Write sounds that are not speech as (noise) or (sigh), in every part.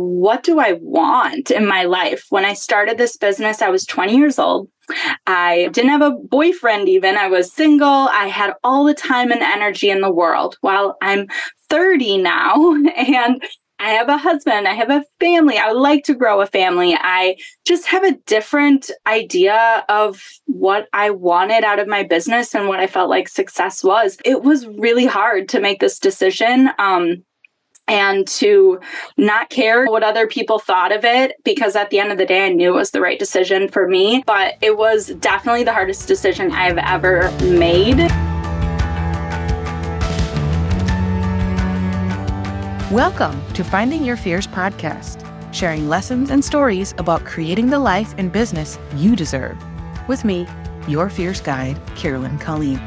what do I want in my life? When I started this business, I was 20 years old. I didn't have a boyfriend, even. I was single. I had all the time and energy in the world. While I'm 30 now (laughs) and I have a husband, I have a family. I would like to grow a family. I just have a different idea of what I wanted out of my business and what I felt like success was. It was really hard to make this decision. Um, and to not care what other people thought of it because at the end of the day I knew it was the right decision for me but it was definitely the hardest decision I've ever made. Welcome to Finding Your Fierce podcast, sharing lessons and stories about creating the life and business you deserve. With me, your fierce guide, Carolyn Colleen.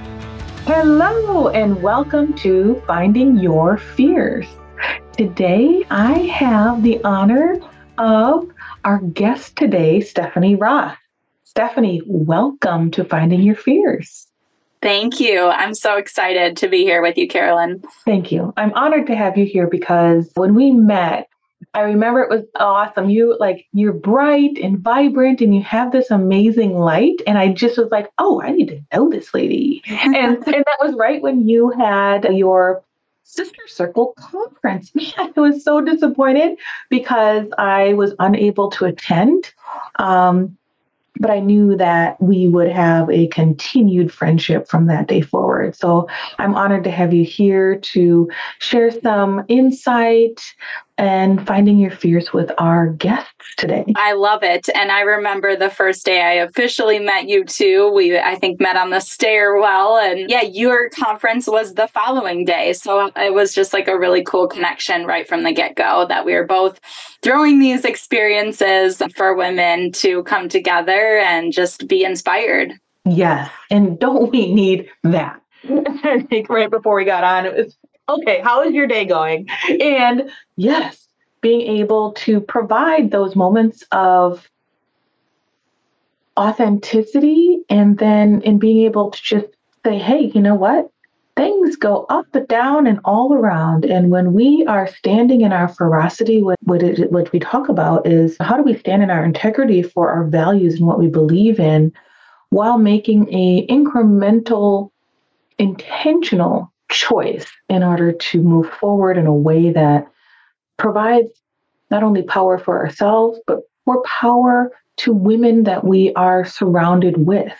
Hello, and welcome to Finding Your Fierce. Today, I have the honor of our guest today, Stephanie Ross. Stephanie, welcome to Finding Your Fierce. Thank you. I'm so excited to be here with you, Carolyn. Thank you. I'm honored to have you here because when we met, I remember it was awesome. You like you're bright and vibrant and you have this amazing light. And I just was like, oh, I need to know this lady. (laughs) and, and that was right when you had your Sister Circle conference. (laughs) Man, I was so disappointed because I was unable to attend. Um, but I knew that we would have a continued friendship from that day forward. So I'm honored to have you here to share some insight and finding your fierce with our guests today. I love it. And I remember the first day I officially met you too. We, I think, met on the stairwell. And yeah, your conference was the following day. So it was just like a really cool connection right from the get go that we were both throwing these experiences for women to come together and just be inspired. Yes. And don't we need that? I (laughs) think right before we got on, it was okay, how is your day going? And yes, being able to provide those moments of authenticity and then in being able to just say, hey, you know what? Things go up and down and all around. And when we are standing in our ferocity, what, what, it, what we talk about is how do we stand in our integrity for our values and what we believe in while making a incremental, intentional choice in order to move forward in a way that provides not only power for ourselves, but more power to women that we are surrounded with.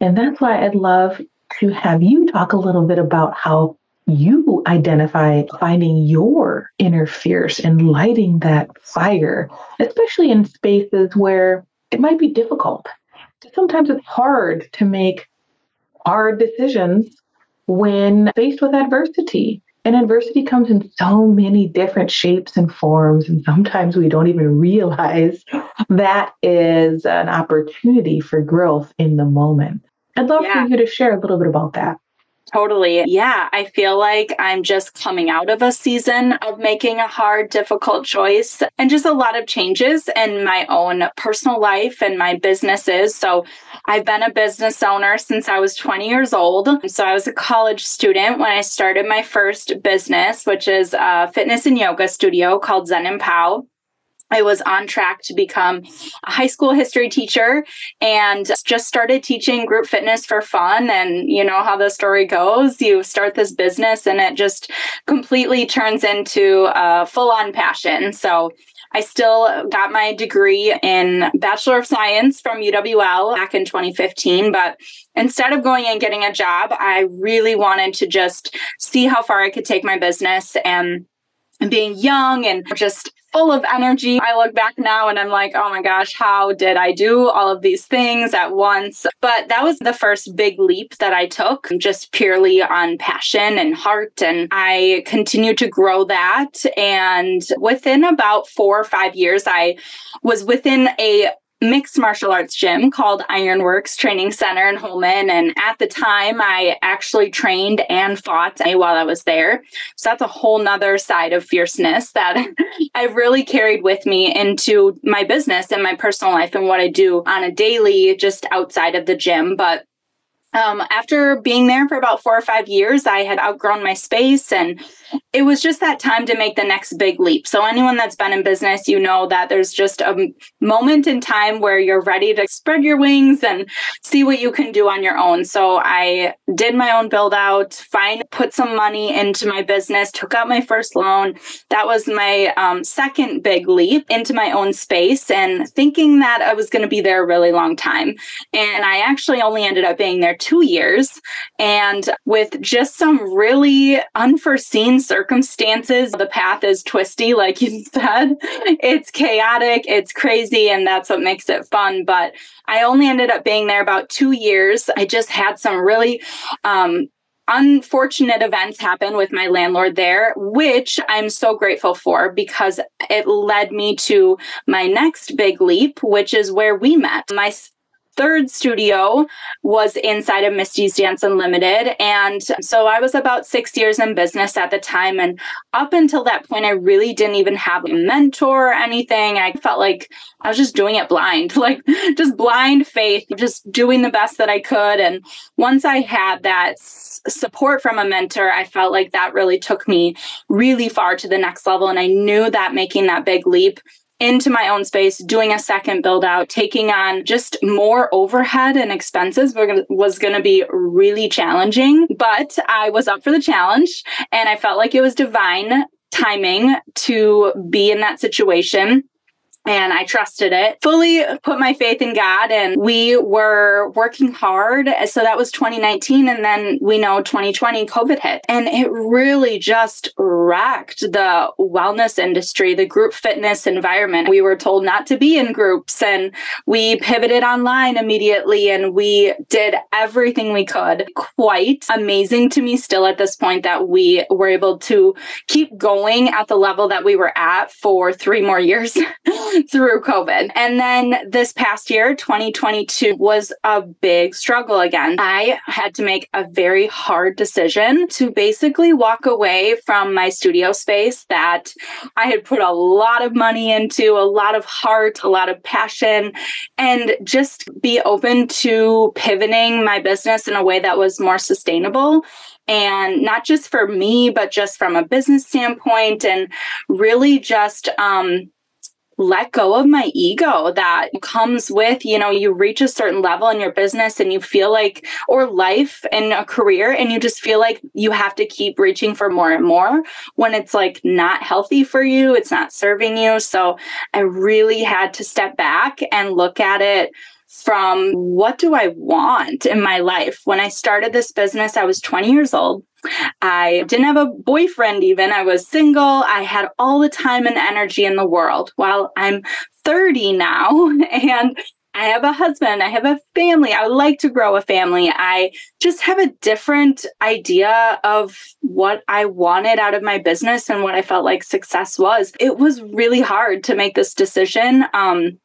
And that's why I'd love to have you talk a little bit about how you identify finding your inner fierce and lighting that fire, especially in spaces where it might be difficult. Sometimes it's hard to make hard decisions when faced with adversity. And adversity comes in so many different shapes and forms. And sometimes we don't even realize (laughs) that is an opportunity for growth in the moment. I'd love yeah. for you to share a little bit about that. Totally. Yeah. I feel like I'm just coming out of a season of making a hard, difficult choice and just a lot of changes in my own personal life and my businesses. So I've been a business owner since I was 20 years old. So I was a college student when I started my first business, which is a fitness and yoga studio called Zen and Pow. I was on track to become a high school history teacher and just started teaching group fitness for fun. And you know how the story goes. You start this business and it just completely turns into a full on passion. So I still got my degree in Bachelor of Science from UWL back in 2015. But instead of going and getting a job, I really wanted to just see how far I could take my business and being young and just full of energy. I look back now and I'm like, oh my gosh, how did I do all of these things at once? But that was the first big leap that I took, just purely on passion and heart. And I continued to grow that. And within about four or five years, I was within a mixed martial arts gym called Ironworks Training Center in Holmen. And at the time, I actually trained and fought while I was there. So that's a whole nother side of fierceness that (laughs) I've really carried with me into my business and my personal life and what I do on a daily, just outside of the gym. But um, after being there for about four or five years, I had outgrown my space and it was just that time to make the next big leap. So, anyone that's been in business, you know that there's just a moment in time where you're ready to spread your wings and see what you can do on your own. So, I did my own build out, find, put some money into my business, took out my first loan. That was my um, second big leap into my own space and thinking that I was going to be there a really long time. And I actually only ended up being there two years. And with just some really unforeseen circumstances, the path is twisty, like you (laughs) said. It's chaotic, it's crazy, and that's what makes it fun. But I only ended up being there about two years. I just had some really um, unfortunate events happen with my landlord there, which I'm so grateful for because it led me to my next big leap, which is where we met. My third studio was inside of Misty's Dance Unlimited. And so I was about six years in business at the time. And up until that point, I really didn't even have a mentor or anything. I felt like I was just doing it blind, (laughs) like just blind faith, just doing the best that I could. And once I had that support from a mentor, I felt like that really took me really far to the next level. And I knew that making that big leap into my own space, doing a second build out, taking on just more overhead and expenses was going to be really challenging. But I was up for the challenge and I felt like it was divine timing to be in that situation and I trusted it. Fully put my faith in God and we were working hard. So that was 2019 and then we know 2020 COVID hit and it really just wrecked the wellness industry, the group fitness environment. We were told not to be in groups and we pivoted online immediately and we did everything we could. Quite amazing to me still at this point that we were able to keep going at the level that we were at for 3 more years. (laughs) through COVID. And then this past year, 2022, was a big struggle again. I had to make a very hard decision to basically walk away from my studio space that I had put a lot of money into, a lot of heart, a lot of passion, and just be open to pivoting my business in a way that was more sustainable and not just for me but just from a business standpoint and really just um, let go of my ego that comes with, you know, you reach a certain level in your business and you feel like, or life and a career, and you just feel like you have to keep reaching for more and more when it's like not healthy for you, it's not serving you. So I really had to step back and look at it from what do I want in my life? When I started this business, I was 20 years old. I didn't have a boyfriend, even. I was single. I had all the time and energy in the world. While I'm 30 now (laughs) and I have a husband, I have a family. I would like to grow a family. I just have a different idea of what I wanted out of my business and what I felt like success was. It was really hard to make this decision. Um,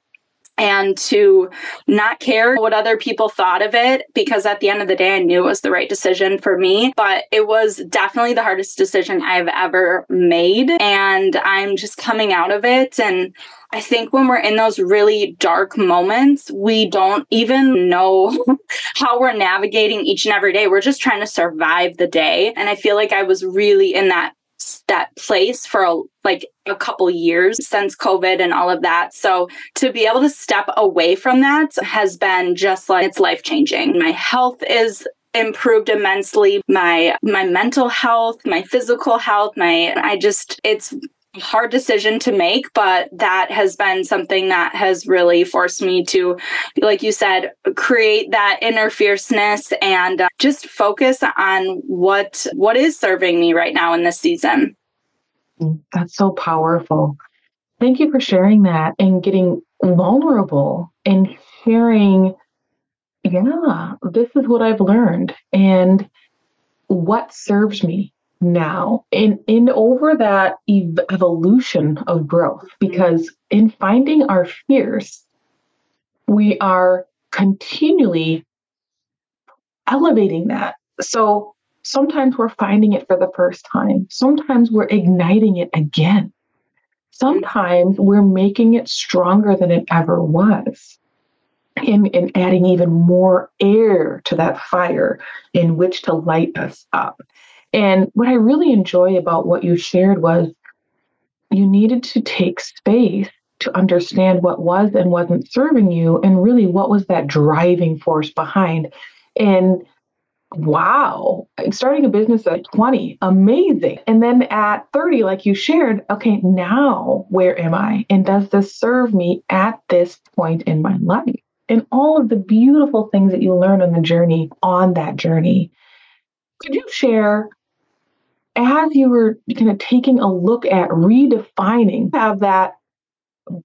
and to not care what other people thought of it because at the end of the day I knew it was the right decision for me but it was definitely the hardest decision I've ever made and I'm just coming out of it and I think when we're in those really dark moments, we don't even know (laughs) how we're navigating each and every day. We're just trying to survive the day. And I feel like I was really in that that place for a, like a couple years since COVID and all of that. So to be able to step away from that has been just like it's life changing. My health is improved immensely my my mental health my physical health my i just it's hard decision to make, but that has been something that has really forced me to, like you said, create that inner fierceness and uh, just focus on what what is serving me right now in this season. That's so powerful. Thank you for sharing that and getting vulnerable and sharing. Yeah, this is what I've learned and what serves me now. In in over that ev- evolution of growth because in finding our fears we are continually elevating that. So sometimes we're finding it for the first time. Sometimes we're igniting it again. Sometimes we're making it stronger than it ever was and, and adding even more air to that fire in which to light us up. And what I really enjoy about what you shared was you needed to take space to understand what was and wasn't serving you and really what was that driving force behind. And wow, starting a business at 20, amazing. And then at 30, like you shared, okay, now where am I? And does this serve me at this point in my life? And all of the beautiful things that you learn on the journey, on that journey. Could you share as you were kind of taking a look at redefining, have that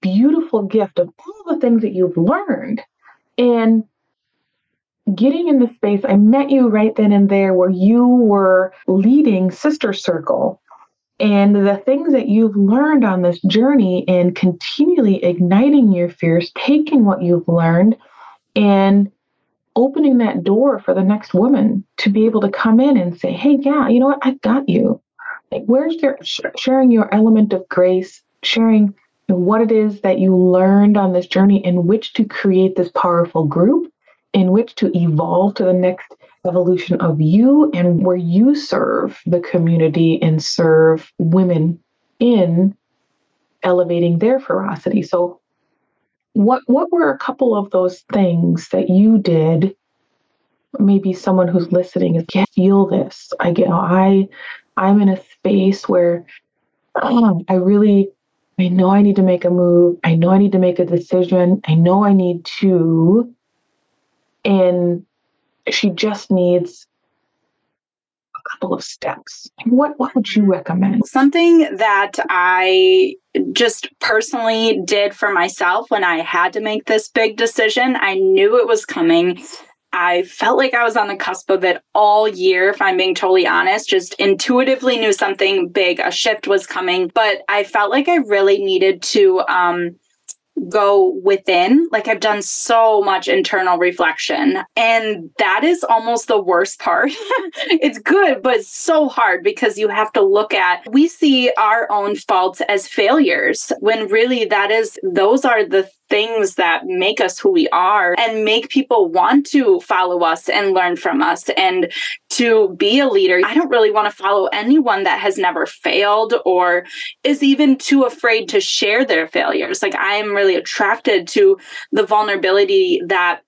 beautiful gift of all the things that you've learned and getting in the space, I met you right then and there where you were leading Sister Circle. And the things that you've learned on this journey and continually igniting your fears, taking what you've learned and opening that door for the next woman to be able to come in and say, Hey, yeah, you know what? I've got you. Like, where's your sharing your element of grace, sharing what it is that you learned on this journey in which to create this powerful group in which to evolve to the next evolution of you and where you serve the community and serve women in elevating their ferocity. So what what were a couple of those things that you did? Maybe someone who's listening is get feel this. I get i i'm in a space where um, i really i know i need to make a move. I know i need to make a decision. I know i need to. And she just needs couple of steps. What what would you recommend? Something that I just personally did for myself when I had to make this big decision. I knew it was coming. I felt like I was on the cusp of it all year, if I'm being totally honest. Just intuitively knew something big, a shift was coming, but I felt like I really needed to um, go within. Like I've done so much internal reflection, and that is almost the worst part. (laughs) it's good, but it's so hard because you have to look at, we see our own faults as failures when really that is, those are the things that make us who we are and make people want to follow us and learn from us and to be a leader. I don't really want to follow anyone that has never failed or is even too afraid to share their failures. Like I am really attracted to the vulnerability that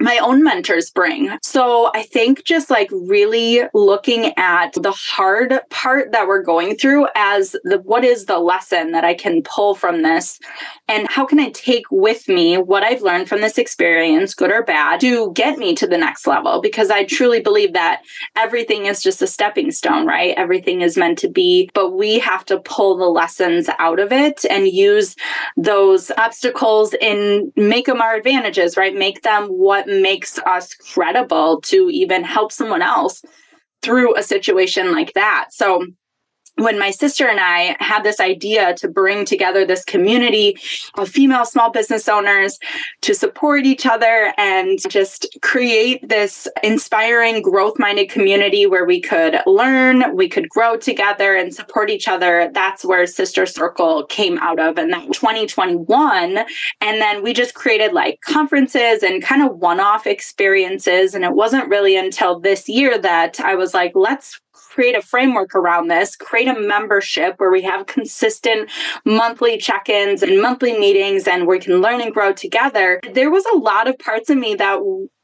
my own mentors bring. So I think just like really looking at the hard part that we're going through as the what is the lesson that I can pull from this and how can I take with me what I've learned from this experience, good or bad, to get me to the next level because I truly believe that everything is just a stepping stone, right? Everything is meant to be, but we have to pull the lessons out of it and use those obstacles and make them our advantages, right? Make them what makes us credible to even help someone else through a situation like that. So when my sister and I had this idea to bring together this community of female small business owners to support each other and just create this inspiring, growth minded community where we could learn, we could grow together and support each other, that's where Sister Circle came out of. That 2021. And then we just created like conferences and kind of one off experiences. And it wasn't really until this year that I was like, let's create a framework around this, create a membership where we have consistent monthly check ins and monthly meetings and we can learn and grow together. There was a lot of parts of me that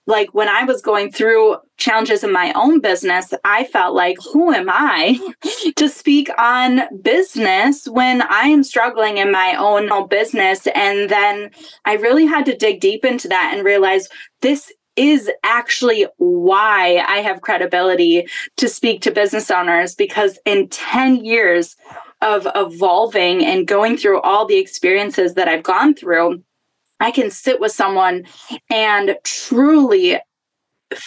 like when I was going through challenges in my own business, I felt like, who am I (laughs) to speak on business when I am struggling in my own business? And then I really had to dig deep into that and realize this is actually why I have credibility to speak to business owners because in 10 years of evolving and going through all the experiences that I've gone through, I can sit with someone and truly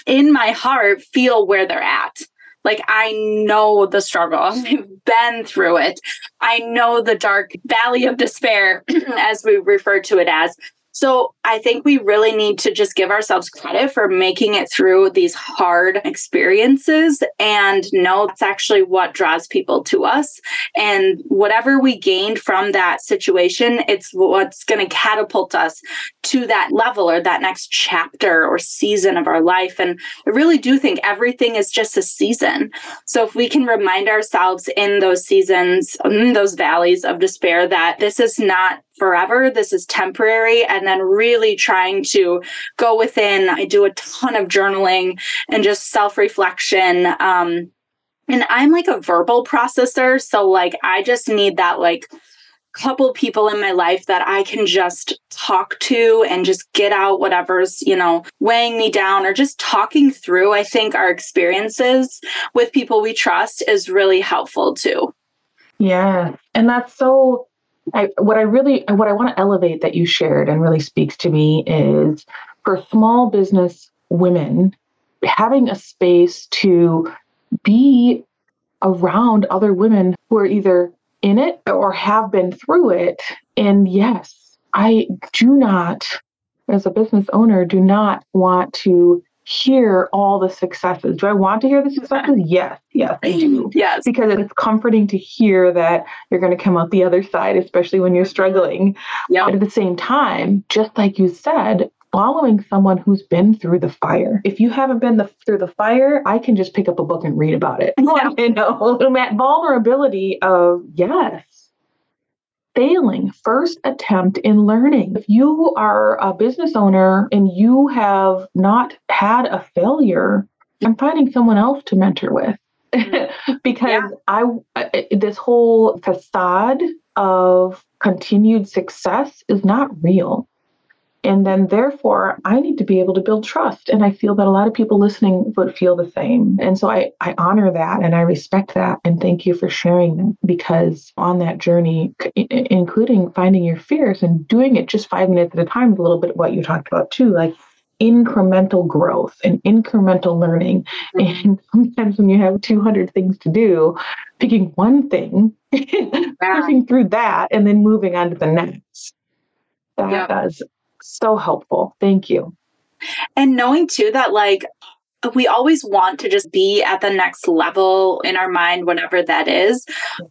in my heart feel where they're at. Like I know the struggle. (laughs) I've been through it. I know the dark valley of despair, (clears throat) as we refer to it as. So I think we really need to just give ourselves credit for making it through these hard experiences and know that's actually what draws people to us. And whatever we gained from that situation, it's what's going to catapult us to that level or that next chapter or season of our life. And I really do think everything is just a season. So if we can remind ourselves in those seasons, in those valleys of despair, that this is not forever. This is temporary. And then really trying to go within. I do a ton of journaling and just self reflection. Um, and I'm like a verbal processor. So, like, I just need that, like, couple people in my life that I can just talk to and just get out whatever's, you know, weighing me down or just talking through. I think our experiences with people we trust is really helpful too. Yeah. And that's so I, what I really, what I want to elevate that you shared and really speaks to me is for small business women, having a space to be around other women who are either in it or have been through it. And yes, I do not, as a business owner, do not want to hear all the successes. Do I want to hear the successes? Yes, yes, I do. (laughs) Yes. Because it's comforting to hear that you're going to come out the other side, especially when you're struggling. Yep. But at the same time, just like you said, following someone who's been through the fire. If you haven't been the, through the fire, I can just pick up a book and read about it. (laughs) Yeah. you know, that vulnerability of, yes, failing first attempt in learning. If you are a business owner and you have not had a failure, I'm finding someone else to mentor with. Mm-hmm. (laughs) because yeah. I this whole facade of continued success is not real. And then, therefore, I need to be able to build trust. And I feel that a lot of people listening would feel the same. And so I, I honor that and I respect that. And thank you for sharing that because on that journey, including finding your fierce and doing it just five minutes at a time, is a little bit of what you talked about too. Like, incremental growth and incremental learning. Mm-hmm. And (laughs) sometimes when you have 200 things to do, picking one thing, (laughs) yeah. pushing through that, and then moving on to the next. That yep. does so helpful. Thank you. And knowing too that, like, we always want to just be at the next level in our mind, whatever that is.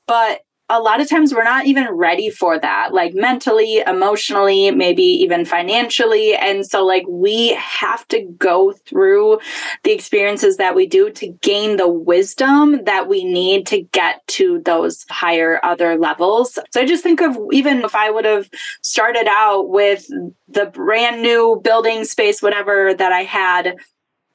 But a lot of times we're not even ready for that, like mentally, emotionally, maybe even financially. And so, like, we have to go through the experiences that we do to gain the wisdom that we need to get to those higher other levels. So, I just think of even if I would have started out with the brand new building space, whatever that I had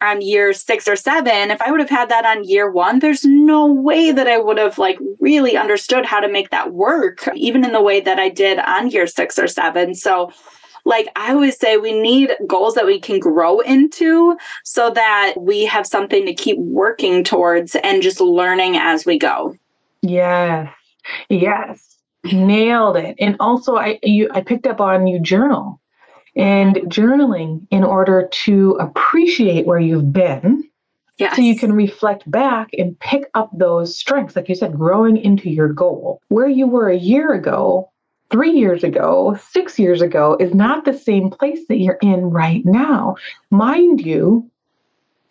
on year six or seven, if I would have had that on year one, there's no way that I would have like really understood how to make that work, even in the way that I did on year six or seven. So, like I always say, we need goals that we can grow into so that we have something to keep working towards and just learning as we go. Yes. Yes. Nailed it. And also I you I picked up on you journal and journaling in order to appreciate where you've been. Yes. So you can reflect back and pick up those strengths, like you said, growing into your goal. Where you were a year ago, three years ago, six years ago is not the same place that you're in right now. Mind you,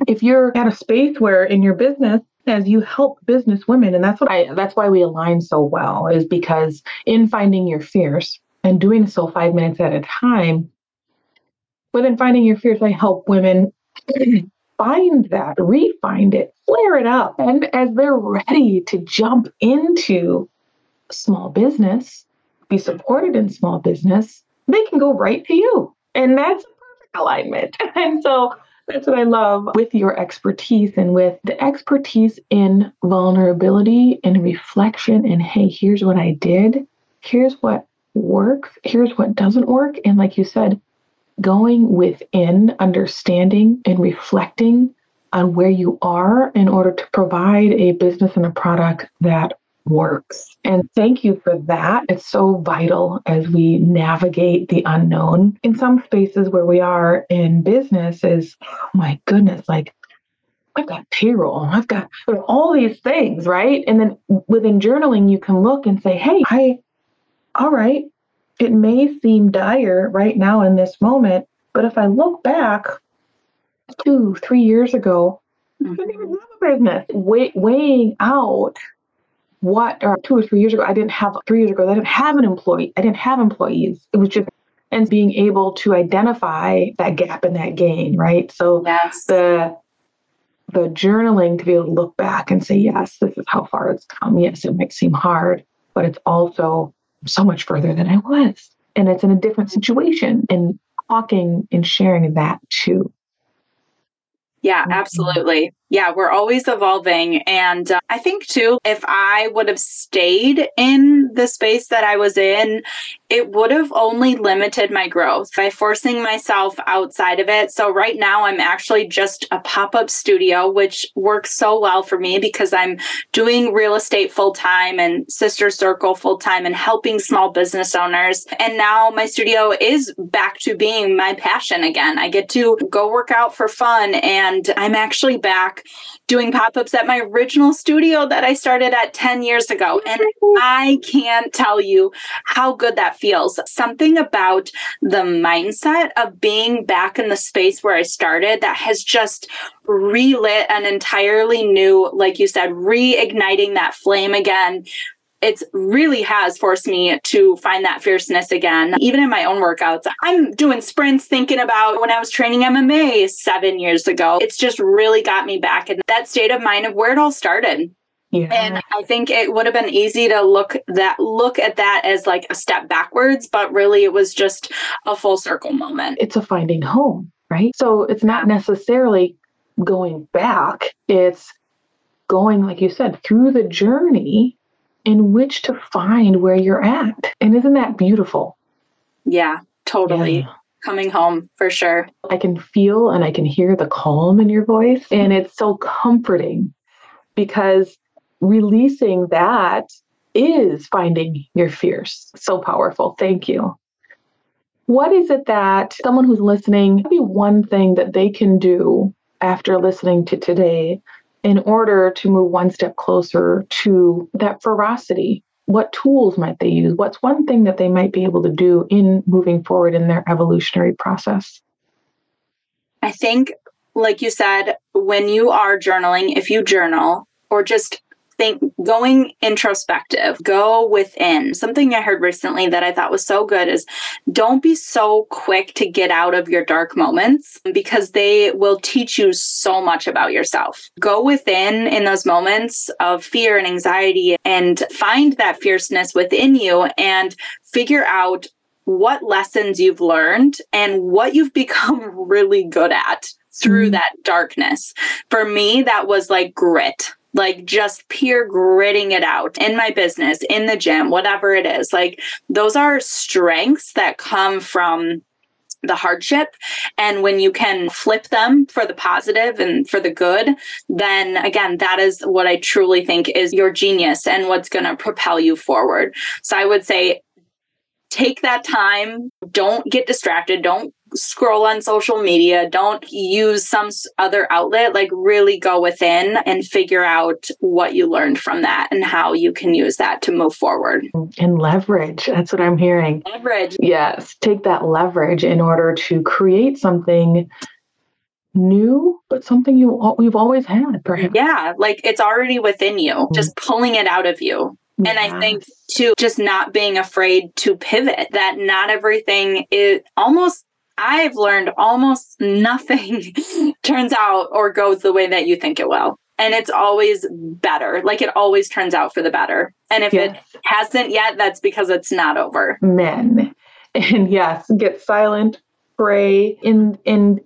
if you're at a space where in your business, as you help business women, and that's what I that's why we align so well, is because in finding your fierce and doing so five minutes at a time, within finding your fierce, I help women (clears throat) find that, refine it, flare it up. And as they're ready to jump into small business, be supported in small business, they can go right to you. And that's a perfect alignment. (laughs) And so that's what I love with your expertise and with the expertise in vulnerability and reflection. And hey, here's what I did. Here's what works. Here's what doesn't work. And like you said, going within, understanding and reflecting on where you are in order to provide a business and a product that works. And thank you for that. It's so vital as we navigate the unknown. In some spaces where we are in business is, oh my goodness, like I've got payroll, I've got all these things, right? And then within journaling, you can look and say, hey, I, all right, it may seem dire right now in this moment, but if I look back two, three years ago, mm-hmm. I didn't even have a business. Weigh, weighing out what, or two or three years ago, I didn't have, three years ago, I didn't have an employee. I didn't have employees. It was just, and being able to identify that gap and that gain, right? So yes. the, the journaling to be able to look back and say, yes, this is how far it's come. Yes, it might seem hard, but it's also so much further than I was. And it's in a different situation. And talking and sharing that too. Yeah, mm-hmm. absolutely. Yeah, we're always evolving. And uh, I think, too, if I would have stayed in the space that I was in, it would have only limited my growth by forcing myself outside of it. So, right now, I'm actually just a pop up studio, which works so well for me because I'm doing real estate full time and Sister Circle full time and helping small business owners. And now my studio is back to being my passion again. I get to go work out for fun, and I'm actually back doing pop ups at my original studio that I started at 10 years ago. And I can't tell you how good that feels. Something about the mindset of being back in the space where I started that has just relit an entirely new, like you said, reigniting that flame again it really has forced me to find that fierceness again. Even in my own workouts, I'm doing sprints thinking about when I was training MMA seven years ago. It's just really got me back in that state of mind of where it all started. Yeah. And I think it would have been easy to look that look at that as like a step backwards, but really it was just a full circle moment. It's a finding home, right? So it's not necessarily going back. It's going, like you said, through the journey in which to find where you're at. And isn't that beautiful? Yeah, totally. Yeah. Coming home for sure. I can feel and I can hear the calm in your voice. And it's so comforting because releasing that is finding your fierce. So powerful. Thank you. What is it that someone who's listening, maybe one thing that they can do after listening to today in order to move one step closer to that ferocity? What tools might they use? What's one thing that they might be able to do in moving forward in their evolutionary process? I think, like you said, when you are journaling, if you journal or just think going introspective, go within. Something I heard recently that I thought was so good is don't be so quick to get out of your dark moments because they will teach you so much about yourself. Go within in those moments of fear and anxiety and find that fierceness within you and figure out what lessons you've learned and what you've (laughs) become really good at through mm-hmm. that darkness. For me, that was like grit like just pure gritting it out in my business, in the gym, whatever it is. Like those are strengths that come from the hardship. And when you can flip them for the positive and for the good, then again, that is what I truly think is your genius and what's going to propel you forward. So I would say take that time. Don't get distracted. Don't scroll on social media. Don't use some other outlet. Like, really go within and figure out what you learned from that and how you can use that to move forward. And leverage. That's what I'm hearing. Leverage. Yes. Take that leverage in order to create something new, but something you we've always had, perhaps. Yeah, like it's already within you, mm-hmm. just pulling it out of you. Yeah. And I think too, just not being afraid to pivot, that not everything is almost I've learned almost nothing (laughs) turns out or goes the way that you think it will. And it's always better. Like it always turns out for the better. And if yes. it hasn't yet, that's because it's not over. Men. (laughs) And yes, get silent, pray. And and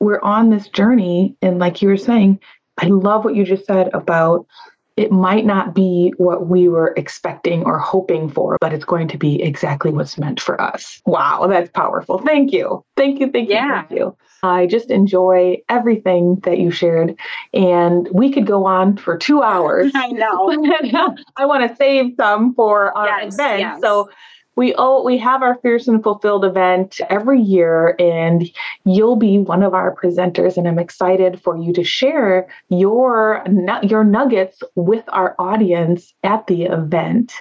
we're on this journey. And like you were saying, I love what you just said about it might not be what we were expecting or hoping for, but it's going to be exactly what's meant for us. Wow, that's powerful. Thank you. Thank you. Thank you. Yeah. Thank you. I just enjoy everything that you shared. And we could go on for two (laughs) hours. I know. (laughs) I want to save some for our yes, event. Yes. So we oh we have our fierce and fulfilled event every year and you'll be one of our presenters and i'm excited for you to share your your nuggets with our audience at the event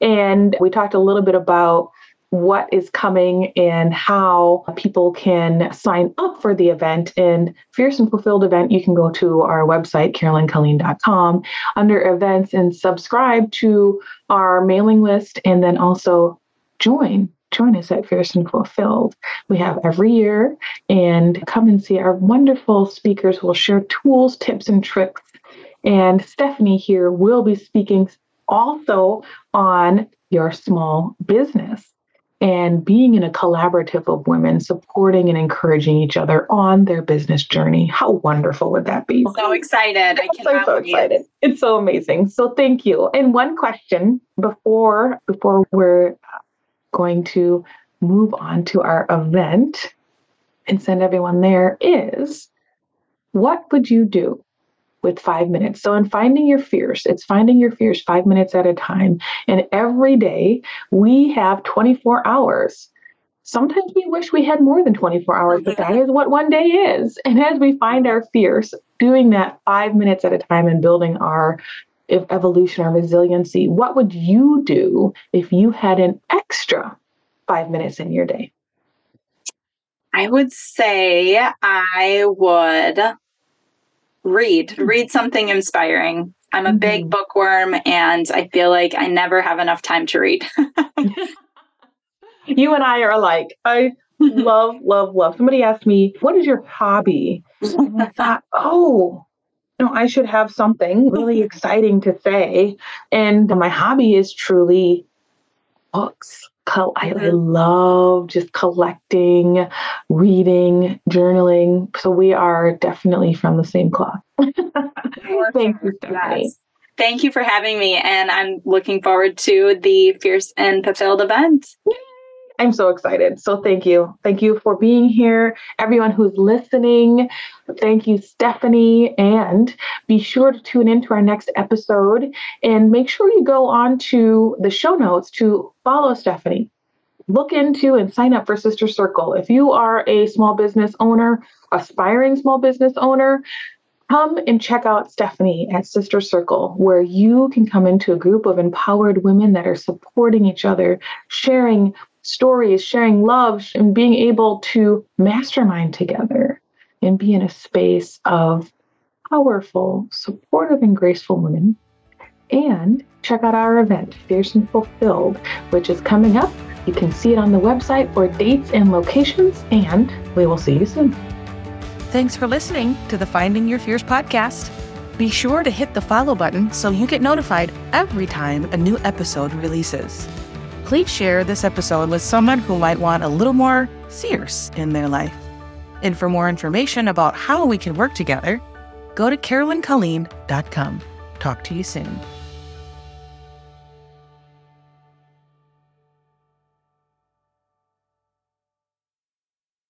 and we talked a little bit about what is coming and how people can sign up for the event. And Fierce and Fulfilled event, you can go to our website, carolyncolleen.com, under events and subscribe to our mailing list and then also join join us at Fierce and Fulfilled. We have every year and come and see our wonderful speakers will share tools, tips, and tricks. And Stephanie here will be speaking also on your small business and being in a collaborative of women supporting and encouraging each other on their business journey. How wonderful would that be? So excited. I so, so excited. It's so amazing. So thank you. And one question before before we're going to move on to our event and send everyone there is what would you do with five minutes. So, in finding your fierce, it's finding your fierce five minutes at a time. And every day we have 24 hours. Sometimes we wish we had more than 24 hours, but that is what one day is. And as we find our fears, doing that five minutes at a time and building our evolution, our resiliency, what would you do if you had an extra five minutes in your day? I would say I would read, read something inspiring. I'm a mm-hmm. big bookworm and I feel like I never have enough time to read. (laughs) you and I are alike. I love, love, love. Somebody asked me, What is your hobby? And I thought, Oh, know, I should have something really (laughs) exciting to say. And my hobby is truly books. I, I mm-hmm. love just collecting, reading, journaling. So we are definitely from the same cloth. (laughs) Thank you, Stephanie. Yes. Thank you for having me. And I'm looking forward to the Fierce and Fulfilled event. I'm so excited. So thank you. Thank you for being here. Everyone who's listening, thank you, Stephanie. And be sure to tune into our next episode and make sure you go on to the show notes to follow Stephanie. Look into and sign up for Sister Circle. If you are a small business owner, aspiring small business owner, come and check out Stephanie at Sister Circle, where you can come into a group of empowered women that are supporting each other, sharing stories, sharing love, and being able to mastermind together and be in a space of powerful, supportive, and graceful women. And check out our event, Fierce and Fulfilled, which is coming up. You can see it on the website for dates and locations, and we will see you soon. Thanks for listening to the Finding Your Fierce podcast. Be sure to hit the follow button so you get notified every time a new episode releases please share this episode with someone who might want a little more fierce in their life. And for more information about how we can work together, go to carolyncolleen.com. Talk to you soon.